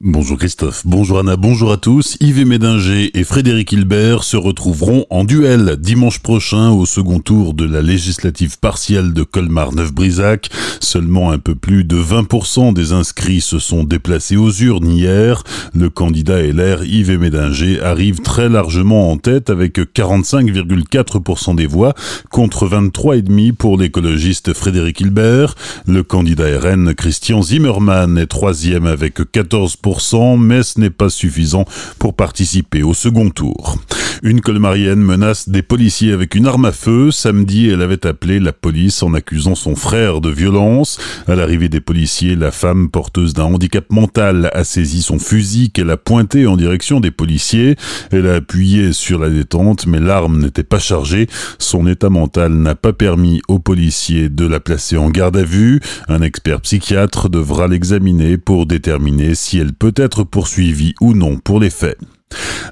Bonjour Christophe, bonjour Anna, bonjour à tous. Yves Médinger et Frédéric Hilbert se retrouveront en duel dimanche prochain au second tour de la législative partielle de Colmar-Neuf-Brisac. Seulement un peu plus de 20% des inscrits se sont déplacés aux urnes hier. Le candidat LR Yves Médinger arrive très largement en tête avec 45,4% des voix contre 23,5% pour l'écologiste Frédéric Hilbert. Le candidat RN Christian Zimmermann est troisième avec 14% mais ce n'est pas suffisant pour participer au second tour. Une colmarienne menace des policiers avec une arme à feu. Samedi, elle avait appelé la police en accusant son frère de violence. À l'arrivée des policiers, la femme porteuse d'un handicap mental a saisi son fusil qu'elle a pointé en direction des policiers. Elle a appuyé sur la détente, mais l'arme n'était pas chargée. Son état mental n'a pas permis aux policiers de la placer en garde à vue. Un expert psychiatre devra l'examiner pour déterminer si elle peut être poursuivie ou non pour les faits.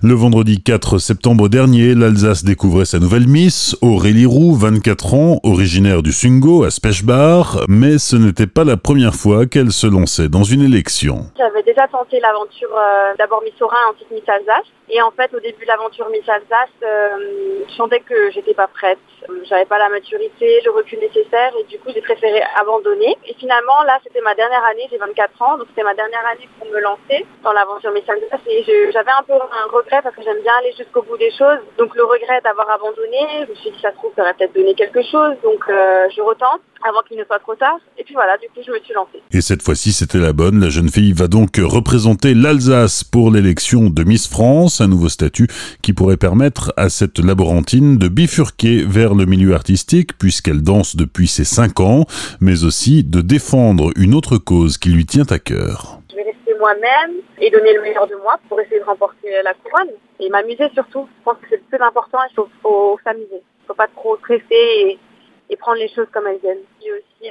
Le vendredi 4 septembre dernier, l'Alsace découvrait sa nouvelle Miss, Aurélie Roux, 24 ans, originaire du Sungo à Spechbar, mais ce n'était pas la première fois qu'elle se lançait dans une élection. J'avais déjà tenté l'aventure euh, d'abord Miss Orin, ensuite Miss Alsace. Et en fait, au début de l'aventure Miss Alsace, euh, je sentais que j'étais pas prête. J'avais pas la maturité, le recul nécessaire et du coup, j'ai préféré abandonner. Et finalement, là, c'était ma dernière année, j'ai 24 ans, donc c'était ma dernière année pour me lancer dans l'aventure Miss Alsace et j'avais un peu un regret parce que j'aime bien aller jusqu'au bout des choses. Donc le regret d'avoir abandonné, je me suis dit ça se trouve ça aurait peut-être donné quelque chose, donc euh, je retente avant qu'il ne soit trop tard. Et puis voilà, du coup je me suis lancée. Et cette fois-ci c'était la bonne. La jeune fille va donc représenter l'Alsace pour l'élection de Miss France, un nouveau statut qui pourrait permettre à cette laborantine de bifurquer vers le milieu artistique puisqu'elle danse depuis ses 5 ans, mais aussi de défendre une autre cause qui lui tient à cœur moi-même et donner le meilleur de moi pour essayer de remporter la couronne et m'amuser surtout. Je pense que c'est le plus important, il faut, s'amuser. Il faut pas trop stresser et, prendre les choses comme elles viennent.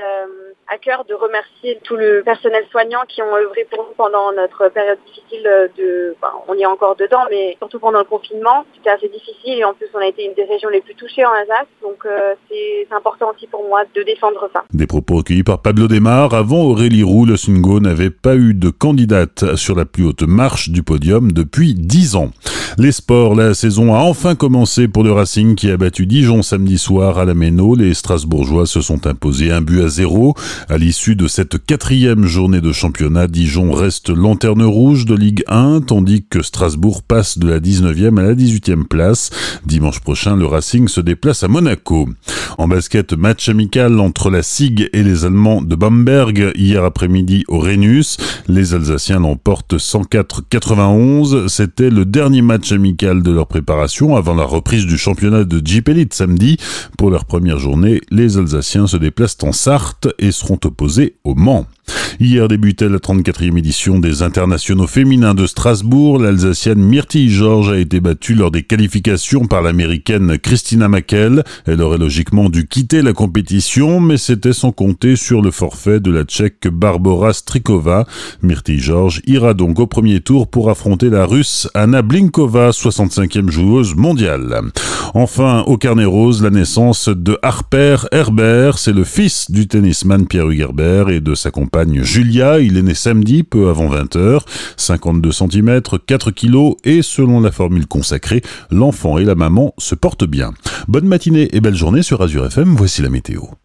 Euh, à cœur de remercier tout le personnel soignant qui ont œuvré pour nous pendant notre période difficile de, on y est encore dedans, mais surtout pendant le confinement, c'était assez difficile et en plus on a été une des régions les plus touchées en Alsace, donc euh, c'est important aussi pour moi de défendre ça. Des propos recueillis par Pablo Desmar. Avant Aurélie Roux, le Sungo n'avait pas eu de candidate sur la plus haute marche du podium depuis dix ans. Les sports, la saison a enfin commencé pour le Racing qui a battu Dijon samedi soir à la Méno. Les Strasbourgeois se sont imposés un but à zéro. À l'issue de cette quatrième journée de championnat, Dijon reste lanterne rouge de Ligue 1, tandis que Strasbourg passe de la 19e à la 18e place. Dimanche prochain, le Racing se déplace à Monaco. En basket, match amical entre la SIG et les Allemands de Bamberg hier après-midi au Rhenus. Les Alsaciens l'emportent 104-91. C'était le dernier match amical de leur préparation avant la reprise du championnat de Jeep Elite samedi. Pour leur première journée, les Alsaciens se déplacent en Et seront opposés au Mans. Hier débutait la 34e édition des internationaux féminins de Strasbourg. L'Alsacienne Myrtille Georges a été battue lors des qualifications par l'Américaine Christina Mackel. Elle aurait logiquement dû quitter la compétition, mais c'était sans compter sur le forfait de la Tchèque Barbara Strikova. Myrtille Georges ira donc au premier tour pour affronter la Russe Anna Blinkova, 65e joueuse mondiale. Enfin, au carnet rose, la naissance de Harper Herbert. C'est le fils du tennisman Pierre Hugerbert et de sa compagne Julia. Il est né samedi, peu avant 20h. 52 cm, 4 kg et selon la formule consacrée, l'enfant et la maman se portent bien. Bonne matinée et belle journée sur Azure FM. Voici la météo.